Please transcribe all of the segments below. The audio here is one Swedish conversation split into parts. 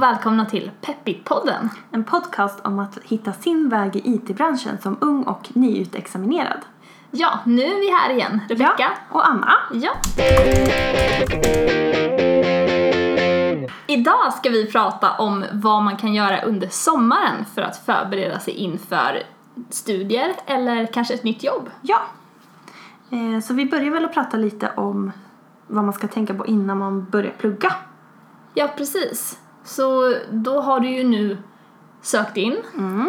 och välkomna till Peppit-podden. En podcast om att hitta sin väg i IT-branschen som ung och nyutexaminerad. Ja, nu är vi här igen. Rebecka. Ja, och Anna. Ja. Idag ska vi prata om vad man kan göra under sommaren för att förbereda sig inför studier eller kanske ett nytt jobb. Ja. Eh, Så vi börjar väl att prata lite om vad man ska tänka på innan man börjar plugga. Ja, precis. Så då har du ju nu sökt in,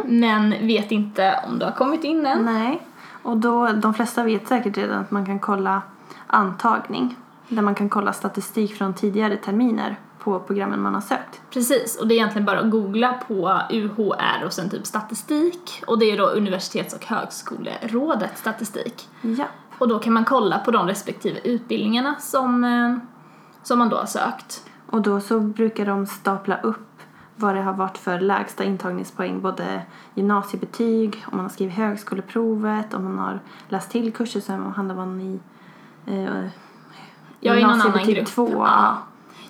men vet inte om du har kommit in än. Nej. Och då, de flesta vet säkert redan att man kan kolla antagning. Där man kan kolla statistik från tidigare terminer på programmen man har sökt. Precis, och det är egentligen bara att googla på UHR och sen typ statistik och det är då Universitets och högskolerådets statistik. Ja. Och då kan man kolla på de respektive utbildningarna som, eh, som man då har sökt. Och då så brukar de stapla upp vad det har varit för lägsta intagningspoäng, både gymnasiebetyg, om man har skrivit högskoleprovet, om man har läst till kurser sen hamnar man i eh, är i någon annan grupp. två. Ja.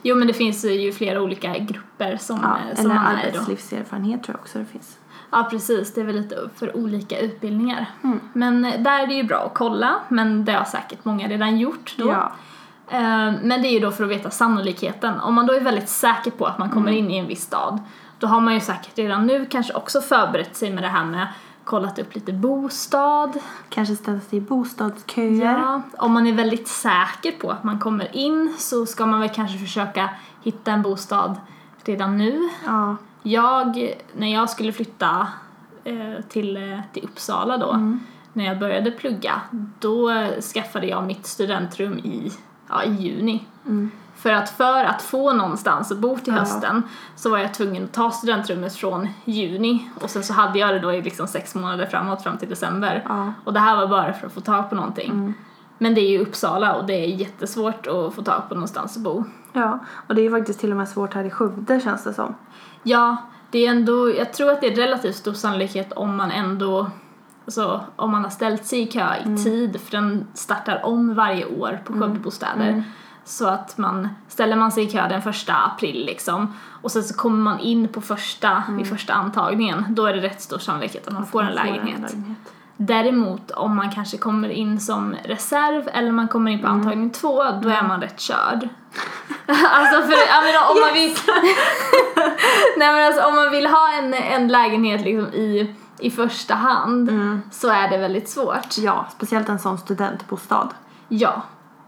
Jo men det finns ju flera olika grupper som, Ja, eh, som eller man är i då. arbetslivserfarenhet tror jag också det finns. Ja precis, det är väl lite för olika utbildningar. Mm. Men eh, där är det ju bra att kolla, men det har säkert många redan gjort då. Ja. Eh, Men det är ju då för att veta sannolikheten. Om man då är väldigt säker på att man kommer in i en viss stad, då har man ju säkert redan nu kanske också förberett sig med det här med kollat upp lite bostad. Kanske ställa sig i bostadsköer. Ja, om man är väldigt säker på att man kommer in så ska man väl kanske försöka hitta en bostad redan nu. Ja. Jag, när jag skulle flytta eh, till, eh, till Uppsala då, när jag började plugga, då skaffade jag mitt studentrum i, ja, i juni. För att för att få någonstans att bo till Ja. hösten så var jag tvungen att ta studentrummet från juni och sen så hade jag det då i liksom sex månader framåt fram till december. Ja. Och det här var bara för att få tag på någonting. Men det är ju Uppsala och det är jättesvårt att få tag på någonstans att bo. ja. Och det är ju faktiskt till och med svårt här i Skövde känns det som. Ja, det är ändå, jag tror att det är relativt stor sannolikhet om man ändå, alltså om man har ställt sig i kö i tid, för den startar om varje år på Skövdebostäder. Så att man, ställer man sig i kö den första april liksom, och sen så kommer man in på första, i första antagningen, då är det rätt stor sannolikhet att man får en lägenhet. Däremot om man kanske kommer in som reserv eller man kommer in på antagning två, då är man rätt körd. alltså för, jag menar, om man vill... Nej men alltså om man vill ha en, en lägenhet liksom i, i första hand så är det väldigt svårt. Ja, speciellt en sån studentbostad. Ja.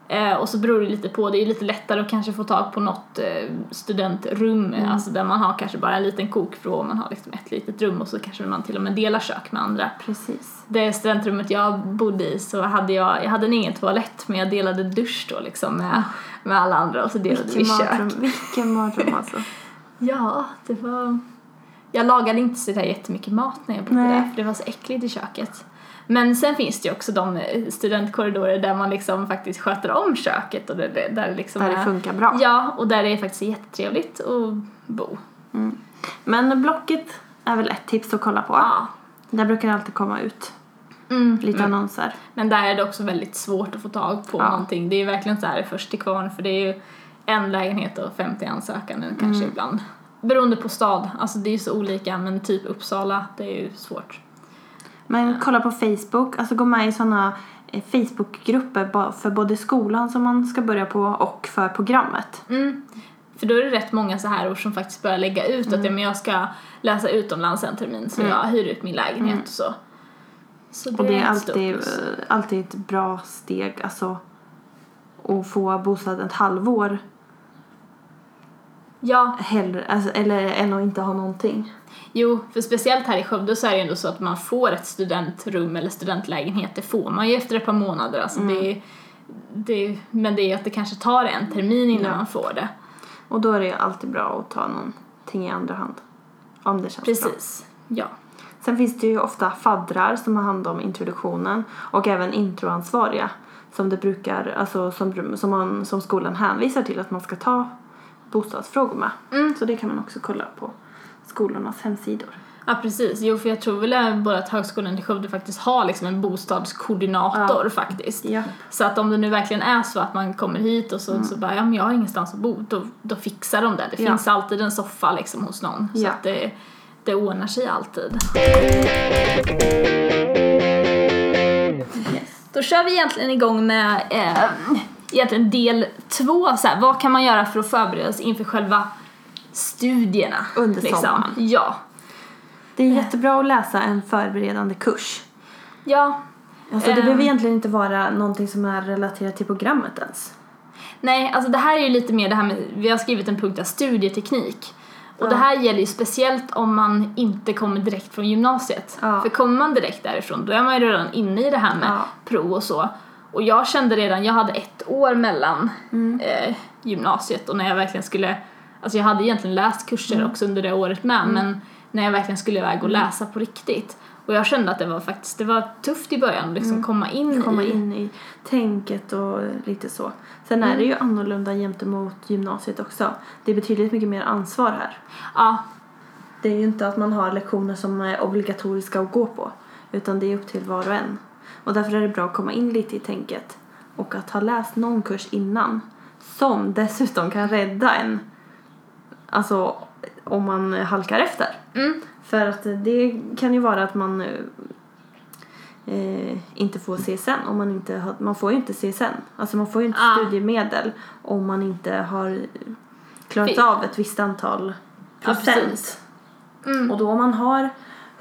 Eh, och så beror det lite på, det är lite lättare att kanske få tag på något eh, studentrum, alltså där man har kanske bara en liten kokvrå, man har liksom ett litet rum och så kanske man till och med delar kök med andra. Precis. Det studentrummet jag bodde i så hade jag, jag hade en egen toalett men jag delade dusch då liksom med, med alla andra och så delade vi Vilken kök. mardröm, vilken mardröm alltså. Ja, det var... Jag lagade inte så där jättemycket mat när jag bodde Nej. där för det var så äckligt i köket. Men sen finns det ju också de eh, studentkorridorer där man liksom faktiskt sköter om köket och där, det- där liksom Där det funkar bra. Ja, och där det är faktiskt jättetrevligt att bo. Men Blocket är väl ett tips att kolla på. Ja. Där brukar det alltid komma ut Mm. lite annonser. Men där är det också väldigt svårt att få tag på Ja. någonting. Det är verkligen så här först till kvarn för det är ju en lägenhet och 50 ansökanden kanske Mm. ibland. Beroende på stad, alltså det är ju så olika men typ Uppsala, det är ju svårt. Men kolla på Facebook, alltså gå med i sådana Facebookgrupper för både skolan som man ska börja på och för programmet. Mm. För då är det rätt många så här år som faktiskt börjar lägga ut Mm. att ja, men jag ska läsa utomlands en termin så jag hyr ut min lägenhet och så. Så det, Mm. Och det är stort alltid, eh, alltid ett bra steg alltså att få bostad ett halvår Ja, hellre, alltså, eller än att inte ha någonting. jo, för speciellt här i Skövde så är det ju ändå så att man får ett studentrum eller studentlägenhet, det får man ju efter ett par månader. Alltså Mm. det, det, men det är ju att det kanske tar en termin innan Ja. man får det. Och då är det ju alltid bra att ta någonting i andra hand. Om det känns bra. Precis, ja. Sen finns det ju ofta faddrar som har hand om introduktionen och även introansvariga som det brukar, alltså som, som, man, som skolan hänvisar till att man ska ta bostadsfrågor med. Mm. Så det kan man också kolla på skolornas hemsidor. Ja precis, jo för jag tror väl både att Högskolan i Skövde faktiskt har liksom en bostadskoordinator faktiskt. Ja. Så att om det nu verkligen är så att man kommer hit och så, så bara, ja men jag har ingenstans att bo, då, då fixar de det. Det Ja. finns alltid en soffa liksom hos någon. Så Ja. att det, det ordnar sig alltid. Yes. Då kör vi egentligen igång med eh, egentligen del två, så här, vad kan man göra för att förbereda sig inför själva studierna? Under sommaren. Ja. Det är jättebra att läsa en förberedande kurs. Ja. Alltså det Ehm. behöver egentligen inte vara någonting som är relaterat till programmet ens. Nej, alltså det här är ju lite mer det här med, vi har skrivit en punkt där, studieteknik. Och det här gäller ju speciellt om man inte kommer direkt från gymnasiet. Ja. För kommer man direkt därifrån då är man ju redan inne i det här med Ja. prov och så. Och jag kände redan, jag hade ett år mellan Mm. eh, gymnasiet och när jag verkligen skulle, alltså jag hade egentligen läst kurser Mm. också under det året med men när jag verkligen skulle iväg och läsa på riktigt. Och jag kände att det var faktiskt, det var tufft i början att liksom komma in Mm. Komma i in i tänket och lite så. Sen är det ju annorlunda gentemot gymnasiet också. Det är betydligt mycket mer ansvar här. Ja, Det är ju inte att man har lektioner som är obligatoriska att gå på. Utan det är upp till var och en. Och därför är det bra att komma in lite i tänket. Och att ha läst någon kurs innan. Som dessutom kan rädda en. Alltså om man halkar efter. mm, För att det kan ju vara att man eh, inte får CSN om man inte har, man får ju inte CSN. Alltså man får ju inte Ah. studiemedel om man inte har klarat Fi- av ett visst antal Ja, procent. precis. Mm. och då om man har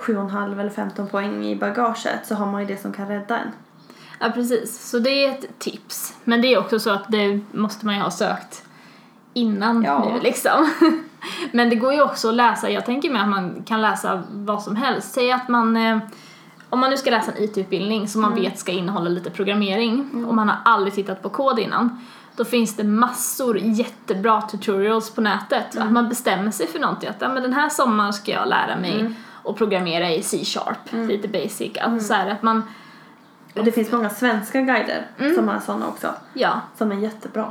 7,5 eller 15 poäng i bagaget så har man ju det som kan rädda en. Ja, precis. Så det är ett tips. Men det är också så att det måste man ju ha sökt innan Ja. nu liksom. Men det går ju också att läsa, jag tänker mig att man kan läsa vad som helst. Säg att man, eh, om man nu ska läsa en IT-utbildning som man vet ska innehålla lite programmering och man har aldrig tittat på kod innan. Då finns det massor jättebra tutorials på nätet. Att man bestämmer sig för någonting. Att ja, men den här sommaren ska jag lära mig att programmera i C-sharp, lite basic. Alltså så här, att man, Och det finns många svenska guider Mm. som har sådana också. ja, Som är jättebra.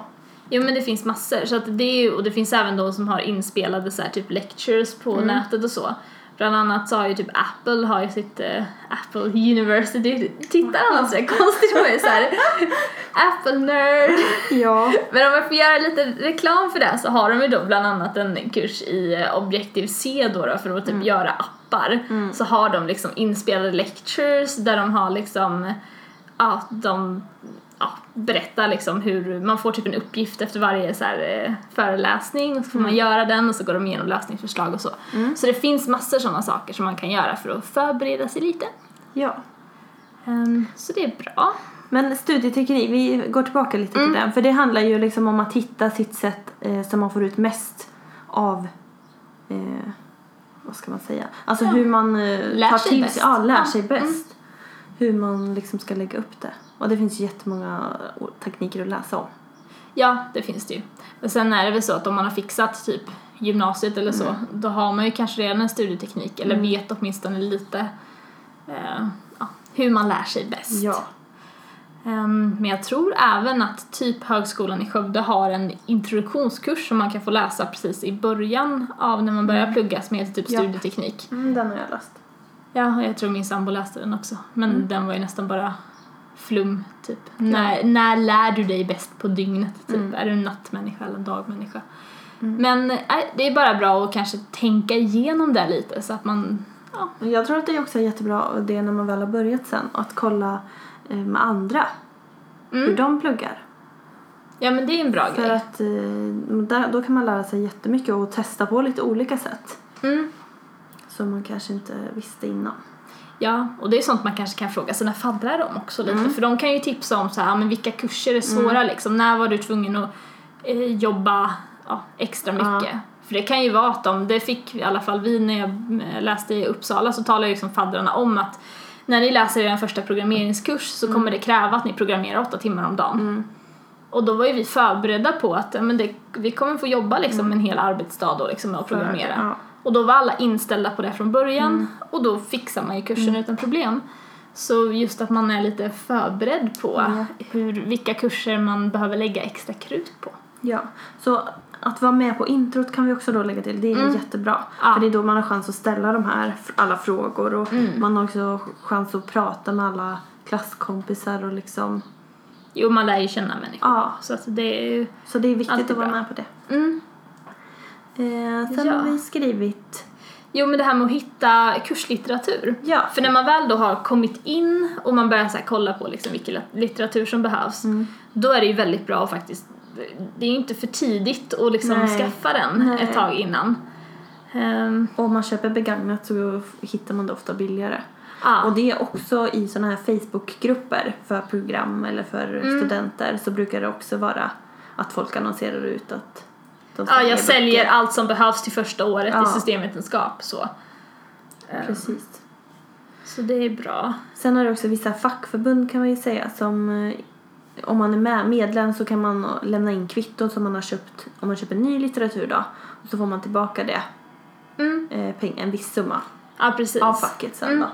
Jo men det finns massor så att det är och det finns även de som har inspelade så här, typ lectures på Mm. nätet och så. Bland annat så har ju typ Apple har ju sitt eh, Apple University. Tittar alla sådär konstigt på mig såhär. Apple nerd. Ja. Men om jag får göra lite reklam för det så har de ju då bland annat en kurs i eh, Objective-C då, då för att typ göra appar. Så har de liksom inspelade lectures där de har liksom, ja, de ja, berättar liksom hur, man får typ en uppgift efter varje så här, eh, föreläsning och så får man göra den och så går de igenom lösningsförslag och så. Så det finns massor sådana saker som man kan göra för att förbereda sig lite. ja. Ehm, så det är bra. Men studieteknik, vi går tillbaka lite Mm. till den. För det handlar ju liksom om att hitta sitt sätt eh, som man får ut mest av eh, vad ska man säga? Alltså hur man eh, Lär tar sig till bäst. sig, ja, lär Ja. sig bäst. Hur man liksom ska lägga upp det. Och det finns jättemånga o- tekniker att läsa om. Ja, det finns det ju. Men sen är det väl så att om man har fixat typ gymnasiet eller så, då har man ju kanske redan en studieteknik eller vet åtminstone lite eh, ja, hur man lär sig bäst. Ja. Ehm, men jag tror även att typ Högskolan i Skövde har en introduktionskurs som man kan få läsa precis i början av när man börjar plugga som heter typ Ja. studieteknik. Mm, den har jag läst. Ja, jag tror min sambo läste den också. Men den var ju nästan bara flum, typ. När, när lär du dig bäst på dygnet, typ? Är du en nattmänniska eller en dagmänniska? Men äh, det är bara bra att kanske tänka igenom det lite så att man, ja, Jag tror att det är också jättebra det när man väl har börjat sen. Att kolla med andra. Hur de pluggar. ja men det är en bra För grej. att eh, där, då kan man lära sig jättemycket och testa på lite olika sätt. Mm. Som man kanske inte visste innan. Ja, och det är sånt man kanske kan fråga sina faddrar om också lite. För de kan ju tipsa om så här, ja, men vilka kurser är svåra liksom. När var du tvungen att eh, jobba ja, extra mycket? För det kan ju vara att de, det fick i alla fall vi när jag eh, läste i Uppsala så talade liksom faddrarna om att när ni läser er första programmeringskurs så kommer det kräva att ni programmerar åtta timmar om dagen. Och då var ju vi förberedda på att men det, vi kommer få jobba liksom en hel arbetsdag då liksom med att programmera. ja. Och då var alla inställda på det från början och då fixar man ju kursen utan problem. Så just att man är lite förberedd på hur, vilka kurser man behöver lägga extra krut på. Ja, så att vara med på introt kan vi också då lägga till. Det är jättebra. Ja. För det är då man har chans att ställa de här alla frågor och man har också chans att prata med alla klasskompisar och liksom. Jo, man lär ju känna människor. Ja. Så att det är ju... Så det är viktigt att vara bra. med på det. Mm. Eh, sen Ja. har vi skrivit. Jo, men det här med att hitta kurslitteratur. Ja. För när man väl då har kommit in och man börjar så kolla på liksom vilken litteratur som behövs, Mm. då är det ju väldigt bra att faktiskt, det är ju inte för tidigt att liksom Nej. skaffa den Nej. ett tag innan. Och om man köper begagnat så hittar man det ofta billigare. ja. Och det är också i sådana här Facebookgrupper för program eller för Mm. studenter så brukar det också vara att folk annonserar ut att de ja, jag böcker. säljer allt som behövs till första året Ja. i systemvetenskap. Så. Ehm, Precis. så det är bra. Sen har det också vissa fackförbund kan man ju säga som eh, om man är med, medlem så kan man lämna in kvitton som man har köpt om man köper ny litteratur då. Och så får man tillbaka det, Mm. eh, peng, en viss summa Ja, precis. av facket sen Mm. då.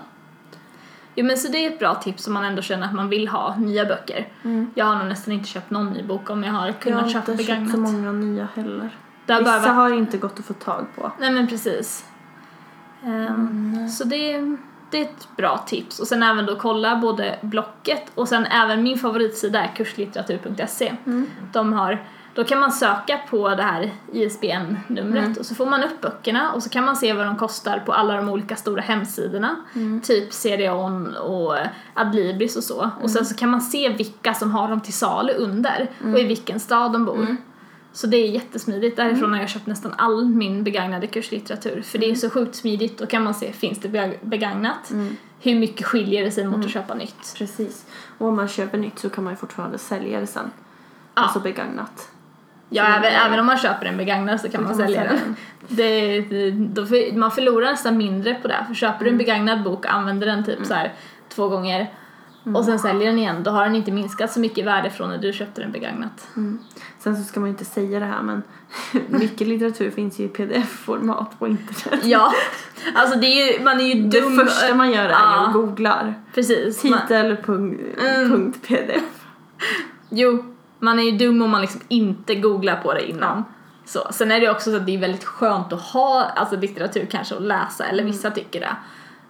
Jo men så det är ett bra tips om man ändå känner att man vill ha nya böcker. Mm. Jag har nog nästan inte köpt någon ny bok om jag har Jag har kunnat inte köpa köpt begagnat. så många nya heller. Det har bara Vissa varit... har inte gått att få tag på. Nej men precis. Ehm, Så det, det är ett bra tips. Och sen även då kolla både Blocket och sen även min favoritsida är kurslitteratur.se. De har, då kan man söka på det här ISBN-numret och så får man upp böckerna och så kan man se vad de kostar på alla de olika stora hemsidorna. Typ CDON och Adlibris och så. Och sen så kan man se vilka som har dem till salu under och i vilken stad de bor. Så det är jättesmidigt. Därifrån har jag köpt nästan all min begagnade kurslitteratur. För det är så sjukt smidigt. Då kan man se, finns det beg- begagnat? Hur mycket skiljer det sig mot att köpa nytt? Precis. Och om man köper nytt så kan man ju fortfarande sälja det sen. Ja. Alltså begagnat. Ja, även, även om man köper en begagnad så kan man kan man sälja den. Det, det, då för, man förlorar nästan mindre på det. För köper du en begagnad bok och använder den typ så här två gånger och sen säljer den igen, då har den inte minskat så mycket i värde från när du köpte den begagnat. Sen så ska man ju inte säga det här men mycket litteratur finns ju i pdf-format på internet. Ja, alltså det är ju, man är ju Det dum. första man gör är Ja. att googlar Precis. Man, titel punkt, Mm. punkt pdf. Jo, man är ju dum om man liksom inte googlar på det innan. Så. Sen är det också så att det är väldigt skönt att ha alltså, litteratur kanske att läsa, eller vissa tycker det.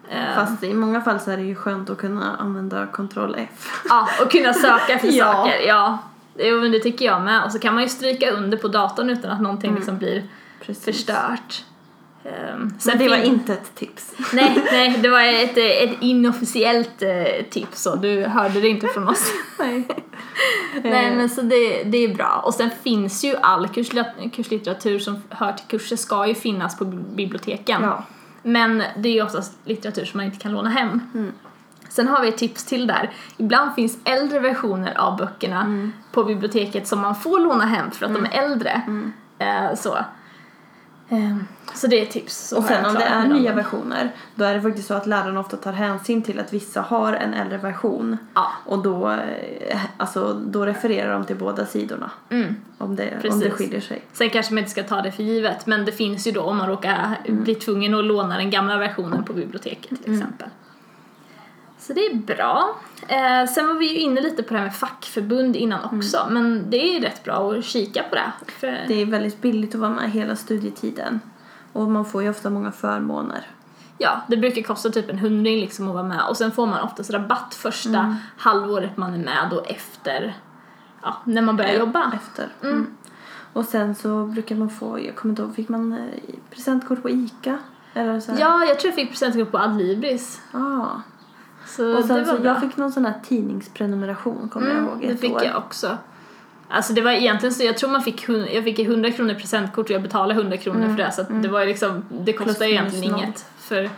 Eh, Fast i många fall så är det ju skönt att kunna använda ctrl F. Ja, och kunna söka för Ja. saker. Ja, jo, men det tycker jag med. Och så kan man ju stryka under på datorn utan att någonting liksom blir Precis. förstört. Um, Men det var inte ett tips. Nej, nej, det var ett, ett inofficiellt eh, tips och du hörde det inte från oss. Nej. Nej men så det, det är bra. Och sen finns ju all kurslitt- kurslitteratur som hör till kurser ska ju finnas på bi- biblioteken. Ja. Men det är ju oftast litteratur som man inte kan låna hem. Sen har vi ett tips till där. Ibland finns äldre versioner av böckerna på biblioteket som man får låna hem för att de är äldre. Eh, så. Eh, så det är tips. Och sen om det är nya versioner då är det faktiskt så att lärarna ofta tar hänsyn till att vissa har en äldre version. Ja. Och då, eh, alltså, då refererar de till båda sidorna. Mm. Om det, om det skiljer sig. Sen kanske man inte ska ta det för givet men det finns ju då om man råkar bli tvungen att låna den gamla versionen på biblioteket till exempel. Så det är bra. Eh, sen var vi ju inne lite på det här med fackförbund innan också men det är rätt bra att kika på det. För, Det är väldigt billigt att vara med hela studietiden. Och man får ju ofta många förmåner. Ja, det brukar kosta typ en hundring liksom att vara med och sen får man oftast rabatt första halvåret man är med och efter, ja, när man börjar jobba. Efter. Mm. Och sen så brukar man få, jag kommer inte ihåg, fick man eh, presentkort på ICA? Eller så här? Ja, jag tror jag fick presentkort på Adlibris. Ah. Så Och sen så bra. jag fick någon sån här tidningsprenumeration kommer jag ihåg Mm, det fick år. jag också. Alltså det var egentligen så, jag tror man fick, jag fick 100 kronor presentkort och jag betalade 100 kronor för det så att det var ju liksom, det Mm, ju egentligen noll. inget. För att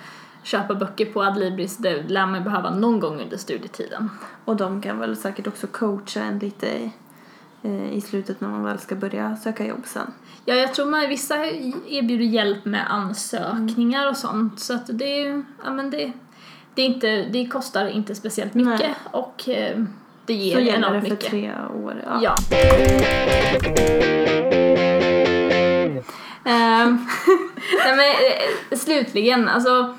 köpa böcker på Adlibris, det lär man behöva någon gång under studietiden. Och de kan väl säkert också coacha en lite eh, i slutet när man väl ska börja söka jobb sen. Ja, jag tror man vissa erbjuder hjälp med ansökningar och sånt så att det är ja men det, det, är inte, det kostar inte speciellt mycket Nej. och eh, det ger Så enormt det för mycket. tre år. Ja. Ja. Ehm, Nej men eh, slutligen, alltså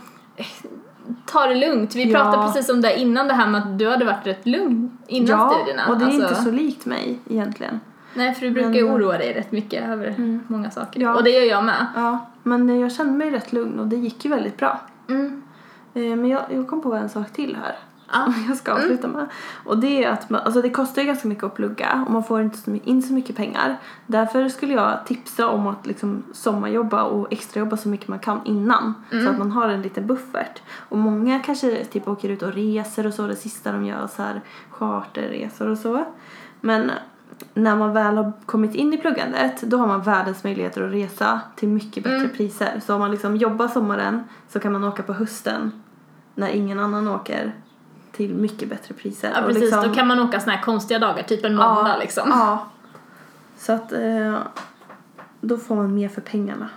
ta det lugnt. Vi Ja. pratade precis om det innan det här med att du hade varit rätt lugn innan ja, studierna. och det är alltså, inte så likt mig egentligen. Nej, för du brukar Men- oroa dig rätt mycket över många saker. Ja. Och det gör jag med. Ja, men jag kände mig rätt lugn och det gick ju väldigt bra. Mm. Eh, Men jag, jag kom på en sak till här. Som jag ska avsluta med. Och det är att man, alltså det kostar ju ganska mycket att plugga och man får inte så mycket, in så mycket pengar. Därför skulle jag tipsa om att liksom sommarjobba och extrajobba så mycket man kan innan. Så att man har en liten buffert. Och många kanske typ åker ut och reser och så det sista de gör så här charterresor och så. Men när man väl har kommit in i pluggandet då har man världens möjligheter att resa till mycket bättre priser. Så om man liksom jobbar sommaren så kan man åka på hösten när ingen annan åker till mycket bättre priser. Ja, precis. liksom- Då kan man åka såna här konstiga dagar, typ en måndag liksom. Ja. Så att eh, då får man mer för pengarna.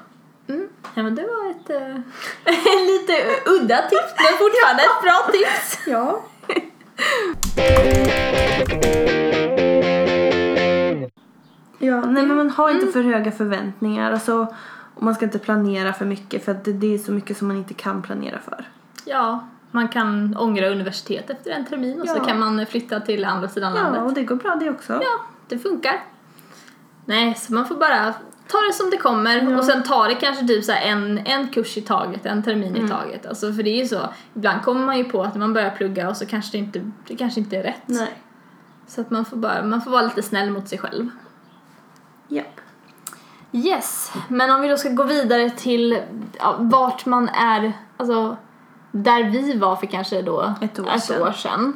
Mm. Ja, men det var ett eh, lite udda tips, men fortfarande ett bra tips. Ja. Ja, nej men man har inte för höga förväntningar. Alltså, och man ska inte planera för mycket för att det, det är så mycket som man inte kan planera för. Ja, man kan ångra universitet efter en termin och så Ja. kan man flytta till andra sidan Ja, landet. och det går bra det också. Ja, det funkar. Nej, så man får bara ta det som det kommer och sen ta det kanske typ så en, en kurs i taget, en termin Mm. i taget. Alltså för det är ju så, ibland kommer man ju på att man börjar plugga och så kanske det inte, det kanske inte är rätt. Nej. Så att man får bara, man får vara lite snäll mot sig själv. Japp. Yes, men om vi då ska gå vidare till ja, vart man är, alltså där vi var för kanske då Ett år ett sedan. år sedan.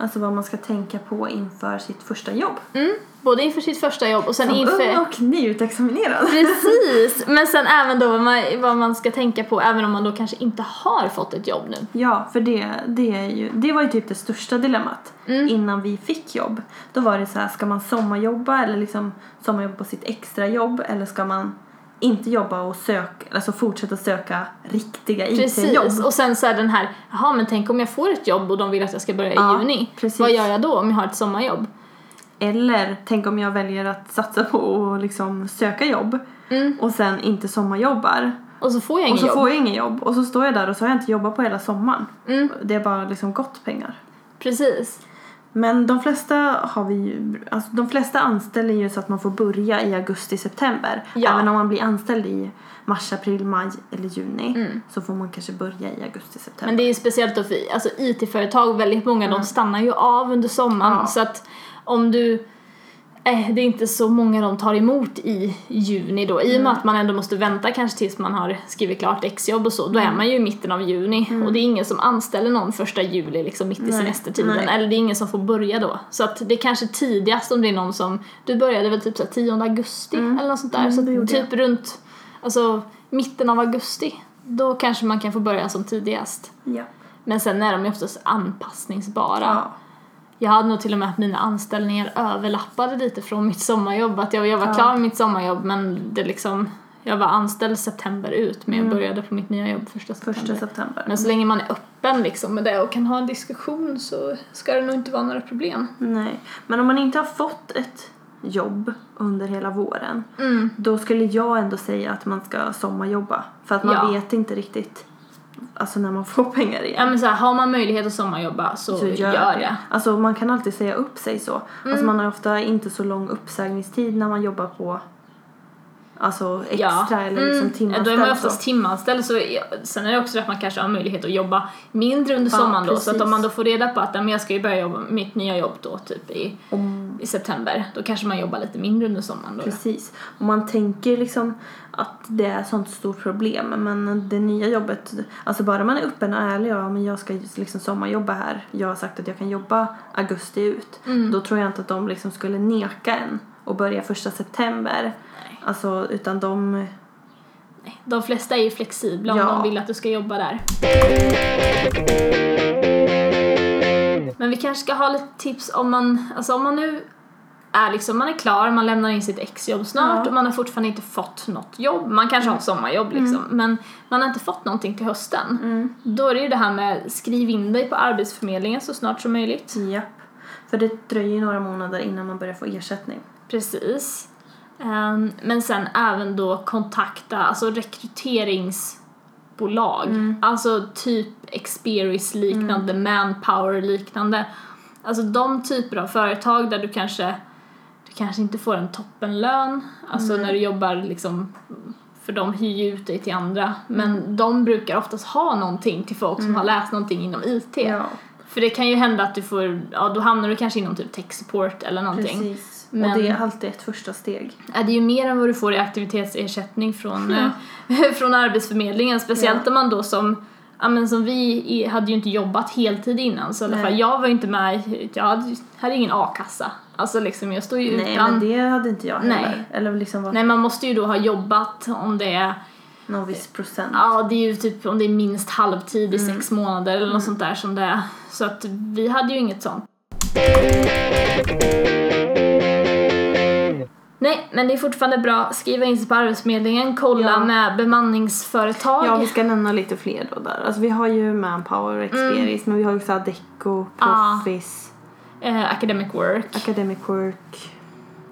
Alltså vad man ska tänka på inför sitt första jobb. Mm, både inför sitt första jobb och sen Som inför... ung och nyutexaminerad. Precis, men sen även då vad man, vad man ska tänka på även om man då kanske inte har fått ett jobb nu. Ja, för det, det, är ju, det var ju typ det största dilemmat innan vi fick jobb. Då var det så här, ska man sommarjobba eller liksom sommarjobba på sitt extrajobb eller ska man inte jobba och söka, alltså fortsätta söka riktiga IT-jobb? Precis, och sen så är den här, jaha men tänk om jag får ett jobb och de vill att jag ska börja Ja, i juni. precis. Vad gör jag då om jag har ett sommarjobb? Eller tänk om jag väljer att satsa på att liksom söka jobb och sen inte sommarjobbar. Och så får jag Och ingen så jobb. får jag ingen jobb och så står jag där och så har jag inte jobbat på hela sommaren. Mm. Det är bara liksom gott pengar. Precis. Men de flesta har vi ju, alltså de flesta anställer ju så att man får börja i augusti-september. Ja. Även om man blir anställd i mars, april, maj eller juni Mm. så får man kanske börja i augusti-september. Men det är ju speciellt då för alltså IT-företag, väldigt många de stannar ju av under sommaren Ja. så att om du eh, det är inte så många de tar emot i juni då. I och med att man ändå måste vänta kanske tills man har skrivit klart exjobb och så. Då är man ju i mitten av juni och det är ingen som anställer någon första juli liksom mitt i Nej, semestertiden. nej. Eller det är ingen som får börja då. Så att det är kanske tidigast om det är någon som, du började väl typ så här 10 augusti eller något sånt där. Mm, så typ runt, alltså mitten av augusti. Då kanske man kan få börja som tidigast. Ja. Men sen är de ju oftast anpassningsbara. Ja. Jag hade nog till och med att mina anställningar överlappade lite från mitt sommarjobb. Att jag, jag var Ja. klar med mitt sommarjobb men det liksom, jag var anställd september ut men jag Mm. började på mitt nya jobb första september. Första september. Men så länge man är öppen liksom med det och kan ha en diskussion så ska det nog inte vara några problem. Nej. Men om man inte har fått ett jobb under hela våren Mm. då skulle jag ändå säga att man ska sommarjobba. För att man Ja. vet inte riktigt alltså när man får pengar igen. Ja men så här, har man möjlighet att sommarjobba så, så gör, gör det. Alltså man kan alltid säga upp sig så. Mm. Alltså man har ofta inte så lång uppsägningstid när man jobbar på alltså extra Ja. eller liksom Mm. timanställd. Då är man så. oftast timanställd så sen är det också att man kanske har möjlighet att jobba mindre under Ja, sommaren då så att precis. om man då får reda på att men jag ska ju börja jobba mitt nya jobb då typ i, Om, i september då kanske man jobbar lite mindre under sommaren då. precis. Och man tänker liksom att det är ett sånt stort problem men det nya jobbet, alltså bara man är öppen och ärlig ja men jag ska liksom sommarjobba här. Jag har sagt att jag kan jobba augusti ut. Mm. Då tror jag inte att de liksom skulle neka en och börja första september. Nej. Alltså utan de Nej, De flesta är ju flexibla om Ja. de vill att du ska jobba där. Men vi kanske ska ha lite tips om man, alltså om man nu är liksom, man är klar, man lämnar in sitt exjobb snart Ja. och man har fortfarande inte fått något jobb. Man kanske har ett sommarjobb liksom, men man har inte fått någonting till hösten. Då är det ju det här med skriv in dig på Arbetsförmedlingen så snart som möjligt. Japp. För det dröjer ju några månader innan man börjar få ersättning. Precis. Ehm, men sen även då kontakta, alltså rekryteringsbolag. Alltså typ Experience liknande, Manpower liknande. Alltså de typer av företag där du kanske, kanske inte får en toppenlön, alltså när du jobbar liksom för de hyr ju ut dig till andra, men de brukar oftast ha någonting till folk som har läst någonting inom IT. Ja, För det kan ju hända att du får, ja då hamnar du kanske inom typ tech support eller någonting. precis. Men- Och det är alltid ett första steg. Ja, det är ju mer än vad du får i aktivitetsersättning från, eh, från Arbetsförmedlingen. Speciellt Ja. om man då som, ja men som vi hade ju inte jobbat heltid innan så i alla Nej. fall jag var ju inte med, jag hade, hade ingen a-kassa. Alltså liksom jag står ju Nej, utan. men det hade inte jag Nej. heller. Eller liksom varit Nej man måste ju då ha jobbat om det är, någon viss procent. ja det är ju typ om det är minst halvtid i Mm. sex månader eller något sånt där som det är. Så att vi hade ju inget sånt. Nej, men det är fortfarande bra. Skriva in sig på Arbetsförmedlingen, kolla Ja. med bemanningsföretag. Ja, vi ska nämna lite fler då där. Alltså vi har ju Manpower och Experis, men vi har också Adecco. Proffice, eh, academic work. Academic Work.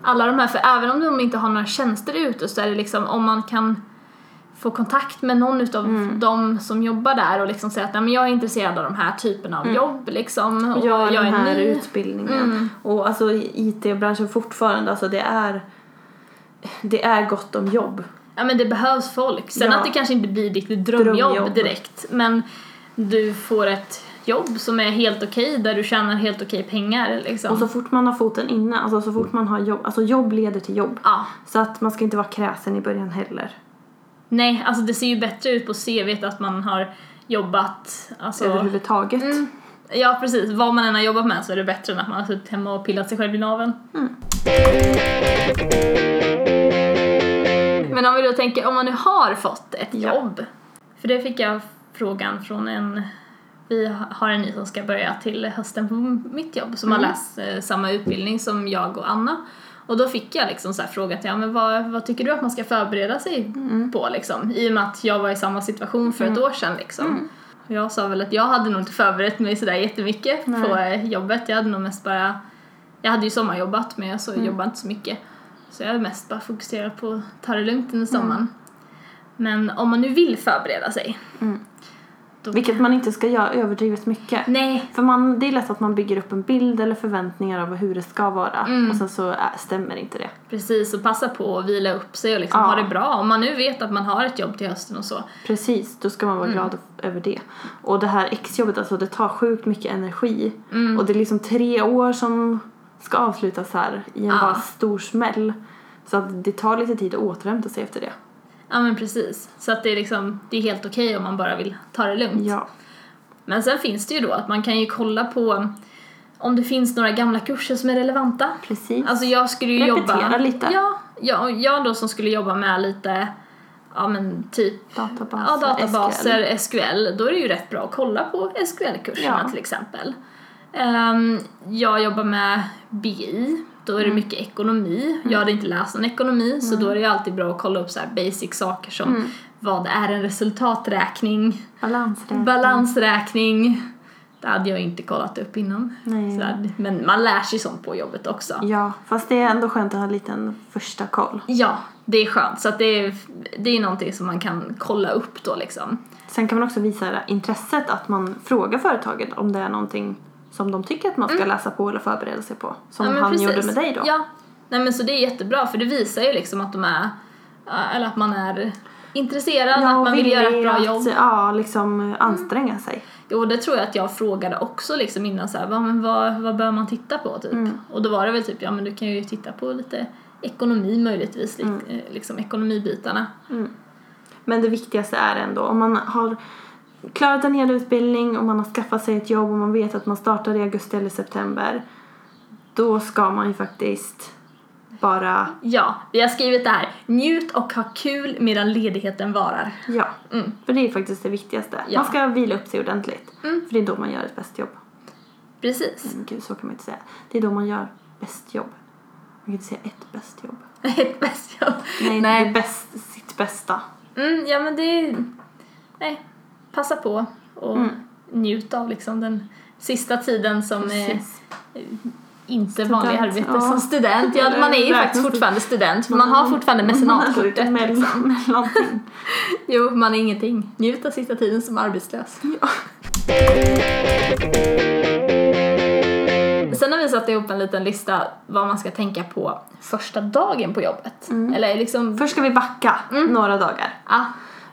Alla de här, för även om de inte har några tjänster ute så är det liksom om man kan få kontakt med någon utav Mm. de som jobbar där och liksom säga att Nej, men jag är intresserad av de här typerna av jobb liksom. Och Gör jag den är här ny. utbildningen. Mm. Och alltså IT-branschen fortfarande, alltså det är det är gott om jobb. Ja men det behövs folk. Sen Ja. att det kanske inte blir ditt drömjobb, Drömjobb. direkt men du får ett jobb som är helt okej där du tjänar helt okej pengar liksom. Och så fort man har foten inne, alltså så fort man har jobb, alltså jobb leder till jobb. Ja. Så att man ska inte vara kräsen i början heller. Nej, alltså det ser ju bättre ut på CVt att man har jobbat alltså, Överhuvudtaget. Mm. Ja precis, vad man än har jobbat med så är det bättre än att man har suttit hemma och pillat sig själv i naveln. Mm. Men om vi då tänker, om man nu har fått ett Ja. jobb. För det fick jag frågan från en, vi har en ny som ska börja till hösten på mitt jobb som Mm. har läst eh, samma utbildning som jag och Anna. Och då fick jag liksom så här frågat, ja men vad, vad tycker du att man ska förbereda sig Mm. på liksom? I och med att jag var i samma situation för ett år sedan liksom. Och Jag sa väl att jag hade nog inte förberett mig sådär jättemycket Nej. på jobbet. Jag hade nog mest bara, jag hade ju sommarjobbat men jag så Mm. jobbade inte så mycket. Så jag hade mest bara fokuserat på att ta det lugnt Mm. under sommaren. Men om man nu vill förbereda sig. Mm. Då Vilket man inte ska göra överdrivet mycket. Nej, För man, det är lätt att man bygger upp en bild eller förväntningar av hur det ska vara Mm. och sen så äh, stämmer inte det. precis. Och passa på att vila upp sig och liksom Ja. ha det bra. Om man nu vet att man har ett jobb till hösten och så. Precis, då ska man Mm. vara glad över det. Och det här exjobbet, alltså det tar sjukt mycket energi. Mm. Och det är liksom tre år som ska avslutas här i en Ja. bara stor smäll. Så att det tar lite tid att återhämta sig efter det. Ja men precis. Så att det är liksom, det är helt okej om man bara vill ta det lugnt. Ja. Men sen finns det ju då att man kan ju kolla på om det finns några gamla kurser som är relevanta. Precis. Alltså jag skulle ju Repetera jobba... lite. Ja, ja, jag då som skulle jobba med lite, ja men typ Databaser, ja, databaser, SQL. då är det ju rätt bra att kolla på SQL-kurserna Ja. till exempel. Ehm, jag jobbar med BI, då är det Mm. mycket ekonomi. Jag hade inte läst någon ekonomi så då är det ju alltid bra att kolla upp så basic saker som Mm. vad är en resultaträkning, Balansräkning. balansräkning. Det hade jag inte kollat upp innan. Nej. Så där, men man lär sig sånt på jobbet också. Ja, fast det är ändå skönt att ha en liten första koll. Ja, det är skönt. Så det, är, det är någonting som man kan kolla upp då liksom. Sen kan man också visa intresset att man frågar företaget om det är någonting som de tycker att man ska läsa på eller förbereda sig på. Som Mm. Ja, han precis. gjorde med dig då. Ja, nej men så det är jättebra för det visar ju liksom att de är, äh, eller att man är intresserad, att man vill göra ett bra att, jobb. Ja, liksom anstränga sig. Jo, det tror jag att jag frågade också liksom innan så här, vad, men vad, vad bör man titta på typ? Mm. Och då var det väl typ, ja men du kan ju titta på lite ekonomi möjligtvis, Mm. eh, liksom ekonomibitarna. Men det viktigaste är ändå om man har klarat en hel utbildning och man har skaffat sig ett jobb och man vet att man startar i augusti eller september. Då ska man ju faktiskt bara, Ja, vi har skrivit det här, njut och ha kul medan ledigheten varar. ja. Mm. För det är faktiskt det viktigaste. Ja. Man ska vila upp sig ordentligt. Mm. För det är då man gör ett bäst jobb. Precis. Men gud, så kan man inte säga. Det är då man gör bäst jobb. Man kan inte säga ett bäst jobb. Ett bäst jobb. Nej, Nej. Det är bäst, sitt bästa. Mm, ja men det är... Nej, passa på och Mm. njut av liksom den sista tiden som är inte Student, vanlig arbete ja. som student. Ja, man är ju faktiskt fortfarande student för man har fortfarande mecenatkortet. Man Liksom. Jo, man är ingenting. Njut av sista tiden som arbetslös. Ja. Sen har vi satt ihop en liten lista vad man ska tänka på första dagen på jobbet. Eller liksom... Först ska vi backa några dagar. Ja,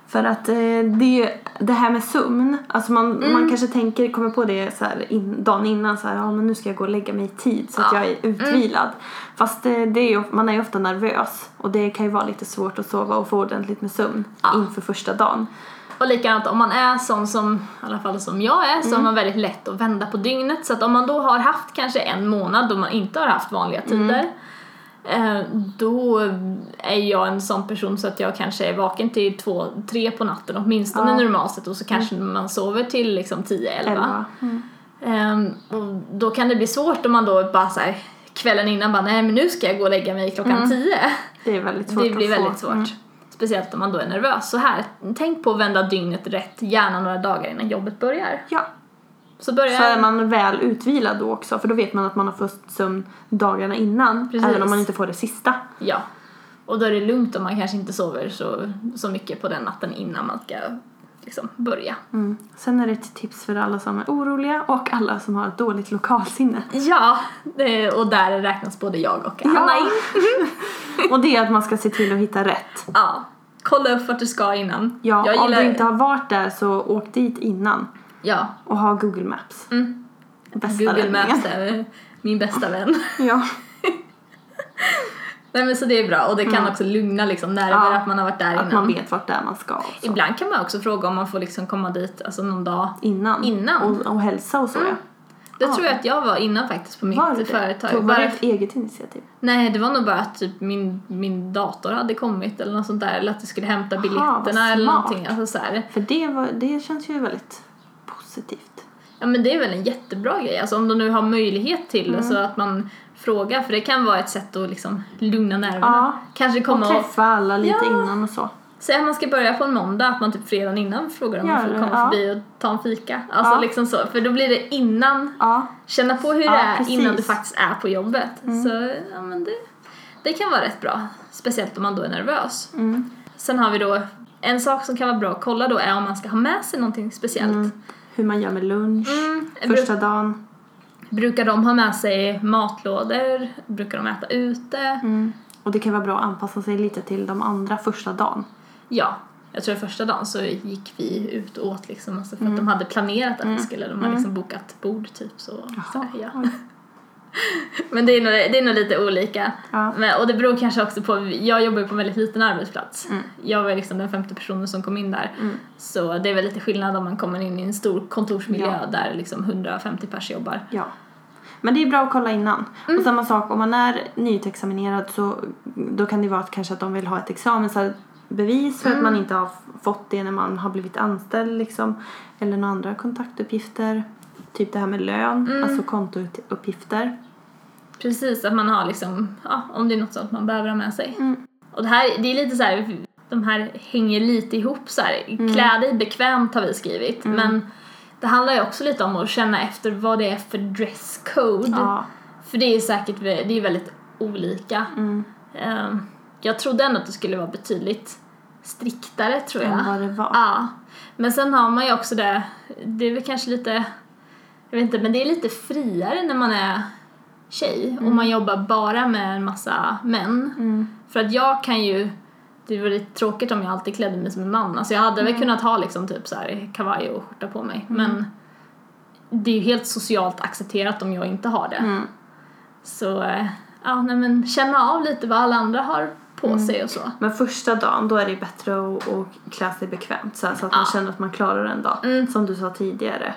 För att eh, det är det här med sömn, alltså man, Mm. man kanske tänker, kommer på det så här in, dagen innan så här, ja men nu ska jag gå och lägga mig i tid så att Ja. jag är utvilad. Fast eh, det är ju, man är ju ofta nervös och det kan ju vara lite svårt att sova och få ordentligt med sömn Ja. inför första dagen. Och likadant om man är sån som, i alla fall som jag är, så har man väldigt lätt att vända på dygnet. Så att om man då har haft kanske en månad då man inte har haft vanliga tider, eh, då är jag en sån person så att jag kanske är vaken till två, tre på natten åtminstone Ja. normalt sett och så kanske man sover till liksom 10, 11. Elva. Mm. Ehm, och då kan det bli svårt om man då bara så här, kvällen innan bara nej men nu ska jag gå och lägga mig klockan 10. Det är väldigt svårt Det blir att få. väldigt svårt. Mm. Speciellt om man då är nervös. Så här, tänk på att vända dygnet rätt, gärna några dagar innan jobbet börjar. Ja, Så börjar... så är man väl utvilad då också för då vet man att man har fått sömn dagarna innan Precis. även om man inte får det sista. Ja. Och då är det lugnt om man kanske inte sover så, så mycket på den natten innan man ska liksom börja. Mm. Sen är det ett tips för alla som är oroliga och alla som har ett dåligt lokalsinne. Ja, och där räknas både jag och Anna Ja. in. och det är att man ska se till att hitta rätt. Ja. Kolla upp vart du ska innan. Ja, jag om gillar... du inte har varit där så åk dit innan Ja. och ha Google Maps. Mm. Bästa Google räddningen. Maps är min bästa vän. Ja. Nej men så det är bra och det kan Mm. också lugna liksom nerver Ja, att man har varit där Att innan. man vet vart det är man ska. och Så. Ibland kan man också fråga om man får liksom komma dit alltså någon dag. Innan. Innan. Och, och hälsa och så ja. Det Ja. tror jag att jag var innan faktiskt på mitt Var det företag. Tog var det Bara- ett eget initiativ? Nej, det var nog bara att typ min, min dator hade kommit eller något sånt där. Eller att du skulle hämta Aha, biljetterna vad eller någonting. Alltså så här. För det, var, det känns ju väldigt positivt. Ja men det är väl en jättebra grej. Alltså om de nu har möjlighet till Mm. det så att man frågar. För det kan vara ett sätt att liksom lugna nerverna. Ja. Kanske Och komma och, träffa alla lite Ja. innan och så. Säg att man ska börja på en måndag, att man typ fredagen innan frågar om man får komma ja. förbi och ta en fika. Alltså Ja. liksom så. För då blir det innan Ja. Känna på hur det är precis. innan du faktiskt är på jobbet. Så ja, men det, det kan vara rätt bra. Speciellt om man då är nervös. Mm. Sen har vi då en sak som kan vara bra att kolla då är om man ska ha med sig någonting speciellt. Mm. Hur man gör med lunch. Mm, Första dagen. brukar de ha med sig matlådor? Brukar de äta ute? Mm. Och det kan vara bra att anpassa sig lite till de andra första dagen. Ja, jag tror första dagen så gick vi ut och åt liksom. Alltså för Mm. att de hade planerat att vi skulle. De hade liksom bokat bord typ så. så här, ja. Men det är nog, det är nog lite olika. Ja. Men, och det beror kanske också på, jag jobbar ju på en väldigt liten arbetsplats. Mm. Jag var liksom den femte personen som kom in där. Mm. Så det är väl lite skillnad om man kommer in i en stor kontorsmiljö Ja. där liksom 150 pers jobbar. Ja. Men det är bra att kolla innan. Mm. Och samma sak, om man är nyutexaminerad så då kan det vara att kanske att de vill ha ett examensbevis för att Mm. man inte har fått det när man har blivit anställd liksom. Eller några andra kontaktuppgifter. Typ det här med lön, Mm. alltså kontouppgifter. Precis, att man har liksom, ja, om det är något sånt man behöver ha med sig. Mm. Och det här, det är lite så här, de här hänger lite ihop så här. Mm. Klä dig bekvämt har vi skrivit, men det handlar ju också lite om att känna efter vad det är för dresscode. Ja. För det är säkert, det är väldigt olika. Mm. Ehm, jag trodde ändå att det skulle vara betydligt striktare tror jag. Än vad det var. Ja. Men sen har man ju också det, det är väl kanske lite, jag vet inte, men det är lite friare när man är tjej och man jobbar bara med en massa män. Mm. För att jag kan ju, det var lite tråkigt om jag alltid klädde mig som en man. Alltså jag hade Mm. väl kunnat ha liksom typ så här kavaj och skjorta på mig. Men det är ju helt socialt accepterat om jag inte har det. Mm. Så eh, ja, nej men känna av lite vad alla andra har på Mm. sig och så. Men första dagen då är det bättre att, att klä sig bekvämt så, här, så att man Ja. känner att man klarar en dag. Mm. Som du sa tidigare.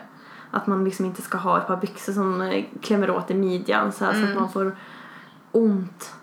Att man liksom inte ska ha ett par byxor som eh, klämmer åt i midjan så, här, så Mm. att man får ont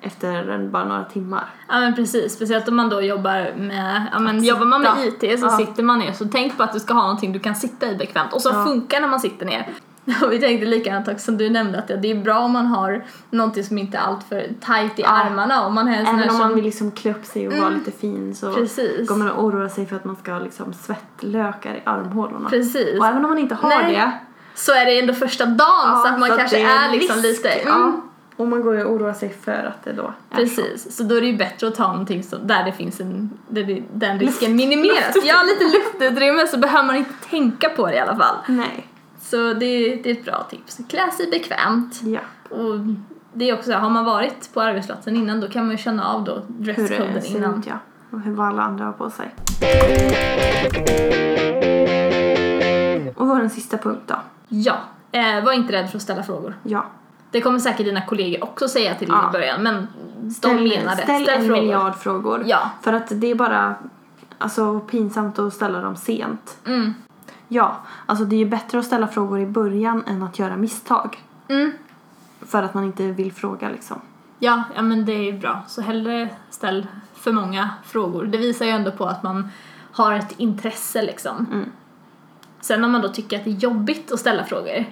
efter bara några timmar. Ja men precis, speciellt om man då jobbar med, ja men jobbar man med. IT så Ja. sitter man ner så tänk på att du ska ha någonting du kan sitta i bekvämt och som Ja. funkar när man sitter ner. Och vi tänkte likadant också som du nämnde att ja, det är bra om man har någonting som inte är alltför tight i Ja. armarna om man här Även om som, man vill liksom klä upp sig och vara lite fin så Precis. kommer man att oroa sig för att man ska ha liksom svettlökar i armhålorna. Precis. Och även om man inte har Nej. det. Så är det ändå första dagen ja, så att man kanske det är, en liksom lite, Ja. mm, Och man går ju och oroar sig för att det då är så. Precis, så då är det ju bättre att ta någonting som, där det finns en, där det, den risken minimeras. Ja, lite luftutrymme så behöver man inte tänka på det i alla fall. Nej. Så det, det är ett bra tips. Klä sig bekvämt. Ja. Och det är också, har man varit på arbetsplatsen innan då kan man ju känna av då ser innan. ut ja. Och hur alla andra har på sig. Och den sista punkt då? Ja, eh, var inte rädd för att ställa frågor. Ja. Det kommer säkert dina kollegor också säga till Ja. i början men de Ställ, menar det. ställ, en frågor. miljard frågor. Ja. För att det är bara alltså, pinsamt att ställa dem sent. Mm. Ja, alltså det är ju bättre att ställa frågor i början än att göra misstag. Mm. För att man inte vill fråga liksom. Ja, ja, men det är ju bra. Så hellre ställ för många frågor. Det visar ju ändå på att man har ett intresse liksom. Mm. Sen om man då tycker att det är jobbigt att ställa frågor,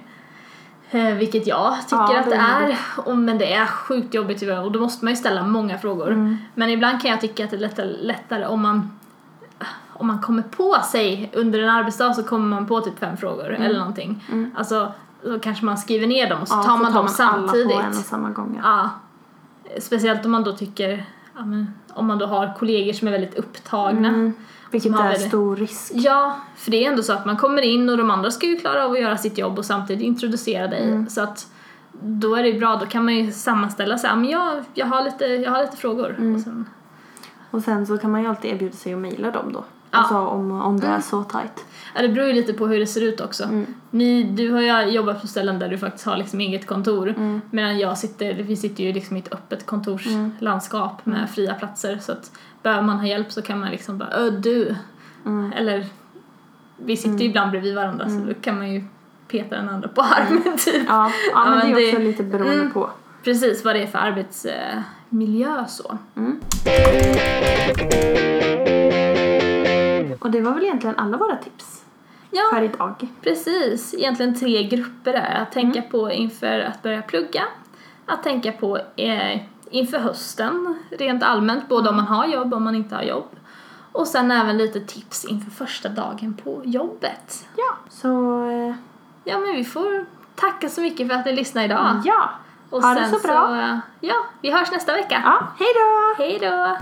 eh, vilket jag tycker Ja, att det det är är, och, men det är sjukt jobbigt och då måste man ju ställa många frågor. Mm. Men ibland kan jag tycka att det är lättare, lättare om man om man kommer på sig under en arbetsdag så kommer man på typ fem frågor eller någonting. Alltså, då kanske man skriver ner dem och så Mm. Ja, tar så man dem alla samtidigt. på en och samma gång. Ja. Ja. Speciellt om man då tycker, ja, men, om man då har kollegor som är väldigt upptagna. Mm. Vilket är väldigt- stor risk. Ja, för det är ändå så att man kommer in och de andra ska ju klara av att göra sitt jobb och samtidigt introducera dig. Mm. Så att då är det ju bra, då kan man ju sammanställa sig, ja, men jag, jag, har lite, jag har lite frågor. Mm. Och sen, Och sen så kan man ju alltid erbjuda sig att mejla dem då. Ja. Alltså om, om det är så tajt. ja, det beror ju lite på hur det ser ut också. Mm. Ni, du har ju jobbat på ställen där du faktiskt har liksom eget kontor. Mm. Medan jag sitter, vi sitter ju liksom i ett öppet kontorslandskap med Mm. fria platser. Så att behöver man ha hjälp så kan man liksom bara, ö du. Mm. Eller vi sitter ju ibland bredvid varandra så då kan man ju peta den andra på armen typ. Ja, ja, men, men det är det- också lite beroende Mm. på. Precis vad det är för arbetsmiljö så. Mm. Och det var väl egentligen alla våra tips Ja, för idag. precis. Egentligen tre grupper där. Att tänka på inför att börja plugga. Att tänka på eh, inför hösten rent allmänt, både om man har jobb och om man inte har jobb. Och sen även lite tips inför första dagen på jobbet. Ja, så eh, Ja, men vi får tacka så mycket för att ni lyssnade idag. ja. Och Ha det sen så bra. eh, ja, vi hörs nästa vecka. ja. Hej då! Hej då!